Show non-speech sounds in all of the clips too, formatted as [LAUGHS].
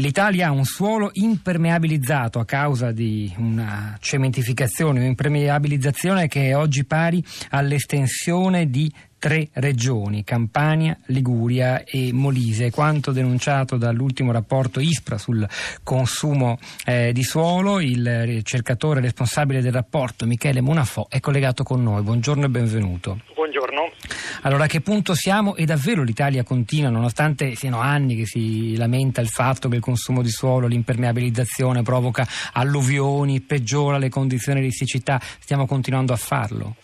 L'Italia ha un suolo impermeabilizzato a causa di una cementificazione, un'impermeabilizzazione che è oggi pari all'estensione di tre regioni, Campania, Liguria e Molise, quanto denunciato dall'ultimo rapporto ISPRA sul consumo eh, di suolo. Il ricercatore responsabile del rapporto, Michele Monafò, è collegato con noi. Buongiorno e benvenuto. Buongiorno. Allora, a che punto siamo? E davvero l'Italia continua, nonostante siano anni che si lamenta il fatto che il consumo di suolo, l'impermeabilizzazione provoca alluvioni, peggiora le condizioni di siccità, stiamo continuando a farlo?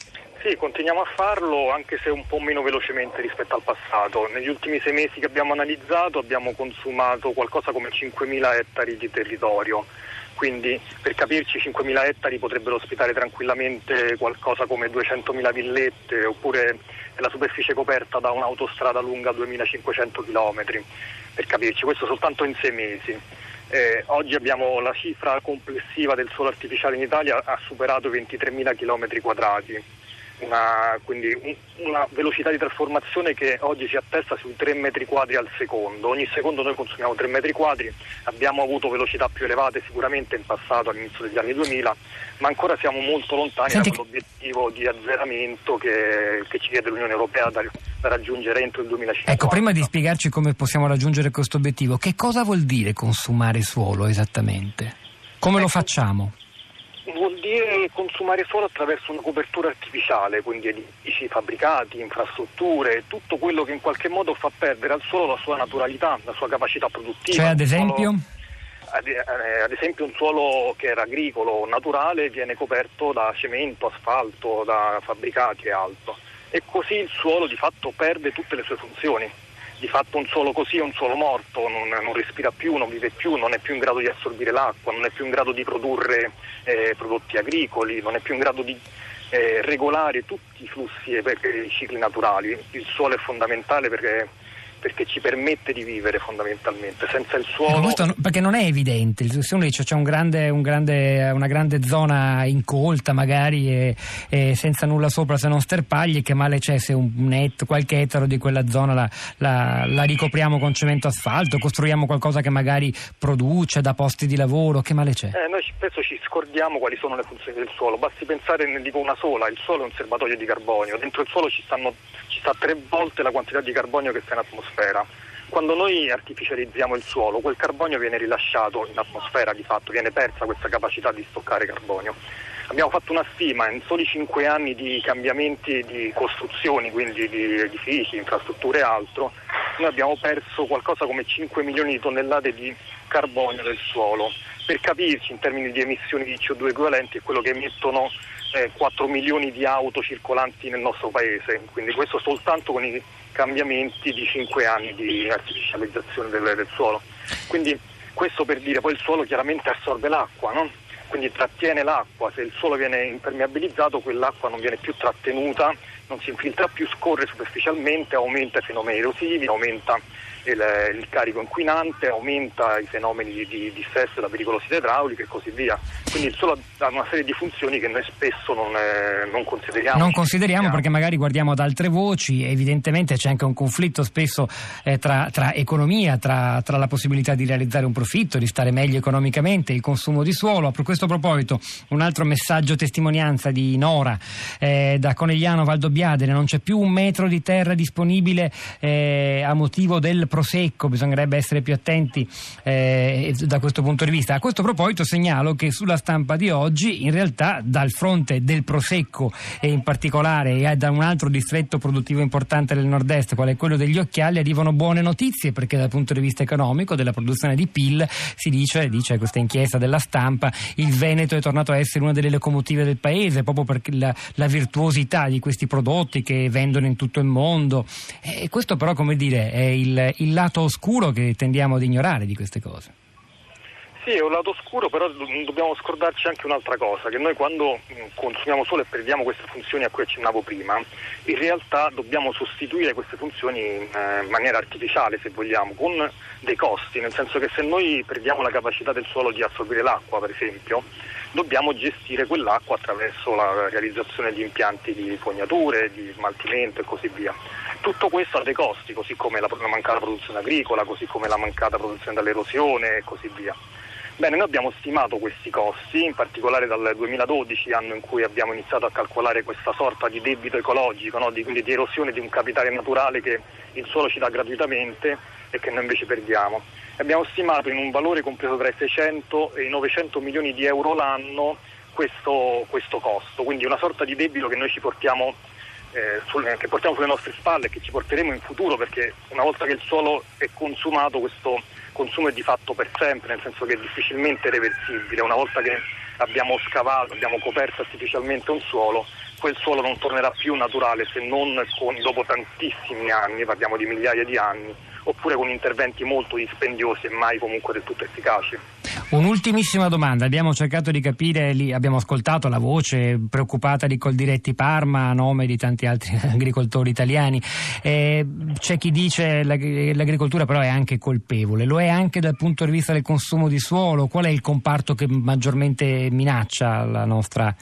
Continuiamo a farlo anche se un po' meno velocemente rispetto al passato. Negli ultimi sei mesi che abbiamo analizzato abbiamo consumato qualcosa come 5.000 ettari di territorio, quindi per capirci 5.000 ettari potrebbero ospitare tranquillamente qualcosa come 200.000 villette oppure la superficie coperta da un'autostrada lunga 2.500 km, per capirci, questo soltanto in sei mesi. Eh, oggi abbiamo la cifra complessiva del suolo artificiale in Italia ha superato i 23.000 km quadrati una, quindi una velocità di trasformazione che oggi si attesta sui 3 metri quadri al secondo. Ogni secondo noi consumiamo 3 metri quadri, abbiamo avuto velocità più elevate sicuramente in passato all'inizio degli anni 2000, ma ancora siamo molto lontani Senti... dall'obiettivo di azzeramento che, che, ci chiede l'Unione Europea da, da, raggiungere entro il 2050. Ecco, prima di spiegarci come possiamo raggiungere questo obiettivo, che cosa vuol dire consumare suolo esattamente? Come ecco. lo facciamo? Vuol dire consumare solo attraverso una copertura artificiale, quindi edifici, fabbricati, infrastrutture, tutto quello che in qualche modo fa perdere al suolo la sua naturalità, la sua capacità produttiva. Cioè, ad esempio? Ad, eh, ad esempio un suolo che era agricolo, naturale, viene coperto da cemento, asfalto, da fabbricati e altro. E così il suolo di fatto perde tutte le sue funzioni di fatto un suolo così è un suolo morto, non, non, respira più, non vive più, non è più in grado di assorbire l'acqua, non è più in grado di produrre eh, prodotti agricoli, non è più in grado di eh, regolare tutti i flussi e i cicli naturali. Il suolo è fondamentale perché perché ci permette di vivere fondamentalmente. Senza il suolo. Questo, perché non è evidente. Se uno dice c'è un grande, un grande, una grande zona incolta, magari e, e, senza nulla sopra se non sterpagli, che male c'è se un net, qualche ettaro di quella zona la, la, la, ricopriamo con cemento asfalto, costruiamo qualcosa che magari produce, da posti di lavoro, che male c'è? Eh, noi spesso ci scordiamo quali sono le funzioni del suolo, basti pensare, ne dico una sola, il suolo è un serbatoio di carbonio, dentro il suolo ci, stanno, ci sta tre volte la quantità di carbonio che sta in atmosfera atmosfera. Quando noi artificializziamo il suolo, quel carbonio viene rilasciato in atmosfera di fatto, viene persa questa capacità di stoccare carbonio. Abbiamo fatto una stima, in soli 5 anni di cambiamenti di costruzioni, quindi di edifici, infrastrutture e altro, noi abbiamo perso qualcosa come 5 milioni di tonnellate di carbonio del suolo. Per capirci in termini di emissioni di CO2 equivalenti è quello che emettono eh, 4 milioni di auto circolanti nel nostro paese, quindi questo soltanto con i cambiamenti di 5 anni di artificializzazione del, del suolo. Quindi questo per dire poi il suolo chiaramente assorbe l'acqua, no? quindi trattiene l'acqua, se il suolo viene impermeabilizzato quell'acqua non viene più trattenuta, non si infiltra più, scorre superficialmente, aumenta i fenomeni erosivi, aumenta il, il, carico inquinante, aumenta i fenomeni di, di dissesto, la pericolosità idraulica e così via. Quindi il suolo ha una serie di funzioni che noi spesso non, eh, non consideriamo. Non consideriamo perché magari guardiamo ad altre voci, evidentemente c'è anche un conflitto spesso eh, tra, tra, economia, tra, tra, la possibilità di realizzare un profitto, di stare meglio economicamente, il consumo di suolo. A questo proposito un altro messaggio testimonianza di Nora eh, da Conegliano Valdobbiadene, non c'è più un metro di terra disponibile eh, a motivo del prosecco, bisognerebbe essere più attenti eh, da questo punto di vista. A questo proposito segnalo che sulla stampa di oggi in realtà dal fronte del prosecco e in particolare e da un altro distretto produttivo importante del nord-est, quale è quello degli occhiali, arrivano buone notizie perché dal punto di vista economico della produzione di PIL si dice, dice questa inchiesta della stampa, il Veneto è tornato a essere una delle locomotive del paese proprio perché la, la virtuosità di questi prodotti che vendono in tutto il mondo. E questo però, come dire, è il, il lato oscuro che tendiamo ad ignorare di queste cose. Sì, è un lato oscuro, però dobbiamo scordarci anche un'altra cosa, che noi quando consumiamo sole e perdiamo queste funzioni a cui accennavo prima, in realtà dobbiamo sostituire queste funzioni in eh, maniera artificiale, se vogliamo, con dei costi, nel senso che se noi perdiamo la capacità del suolo di assorbire l'acqua, per esempio, dobbiamo gestire quell'acqua attraverso la realizzazione di impianti di fognature, di smaltimento e così via. Tutto questo ha dei costi, così come la, mancata produzione agricola, così come la mancata produzione dall'erosione e così via. Bene, noi abbiamo stimato questi costi, in particolare dal 2012, anno in cui abbiamo iniziato a calcolare questa sorta di debito ecologico, no? di, quindi di erosione di un capitale naturale che il suolo ci dà gratuitamente e che noi invece perdiamo. Abbiamo stimato in un valore compreso tra i 600 e i 900 milioni di euro l'anno questo, questo costo, quindi una sorta di debito che noi ci portiamo eh, sulle, che portiamo sulle nostre spalle e che ci porteremo in futuro perché una volta che il suolo è consumato questo consumo è di fatto per sempre, nel senso che è difficilmente reversibile. Una volta che abbiamo scavato, abbiamo coperto artificialmente un suolo, quel suolo non tornerà più naturale se non con, dopo tantissimi anni, parliamo di migliaia di anni, oppure con interventi molto dispendiosi e mai comunque del tutto efficaci. Un'ultimissima domanda, abbiamo cercato di capire, abbiamo ascoltato la voce preoccupata di Coldiretti Parma a nome di tanti altri [LAUGHS] agricoltori italiani, eh, c'è chi dice che l'agricoltura però è anche colpevole, lo è anche dal punto di vista del consumo di suolo, qual è il comparto che maggiormente minaccia la nostra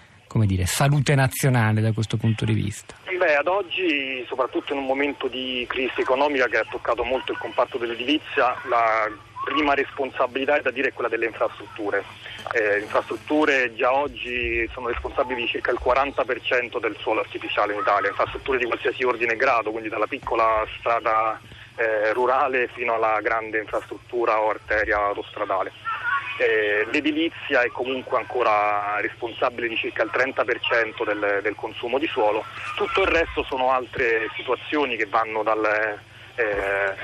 dire, salute nazionale da questo punto di vista? Beh, ad oggi, soprattutto in un momento di crisi economica che ha toccato molto il comparto dell'edilizia, la prima responsabilità è da dire quella delle infrastrutture. Eh, infrastrutture già oggi sono responsabili di circa il 40% del suolo artificiale in Italia, infrastrutture di qualsiasi ordine e grado, quindi dalla piccola strada eh, rurale fino alla grande infrastruttura o arteria autostradale. Eh, l'edilizia è comunque ancora responsabile di circa il 30% del, del, consumo di suolo, tutto il resto sono altre situazioni che vanno dal, eh,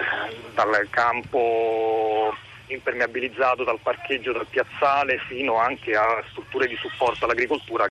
dal campo impermeabilizzato, dal parcheggio, dal piazzale fino anche a strutture di supporto all'agricoltura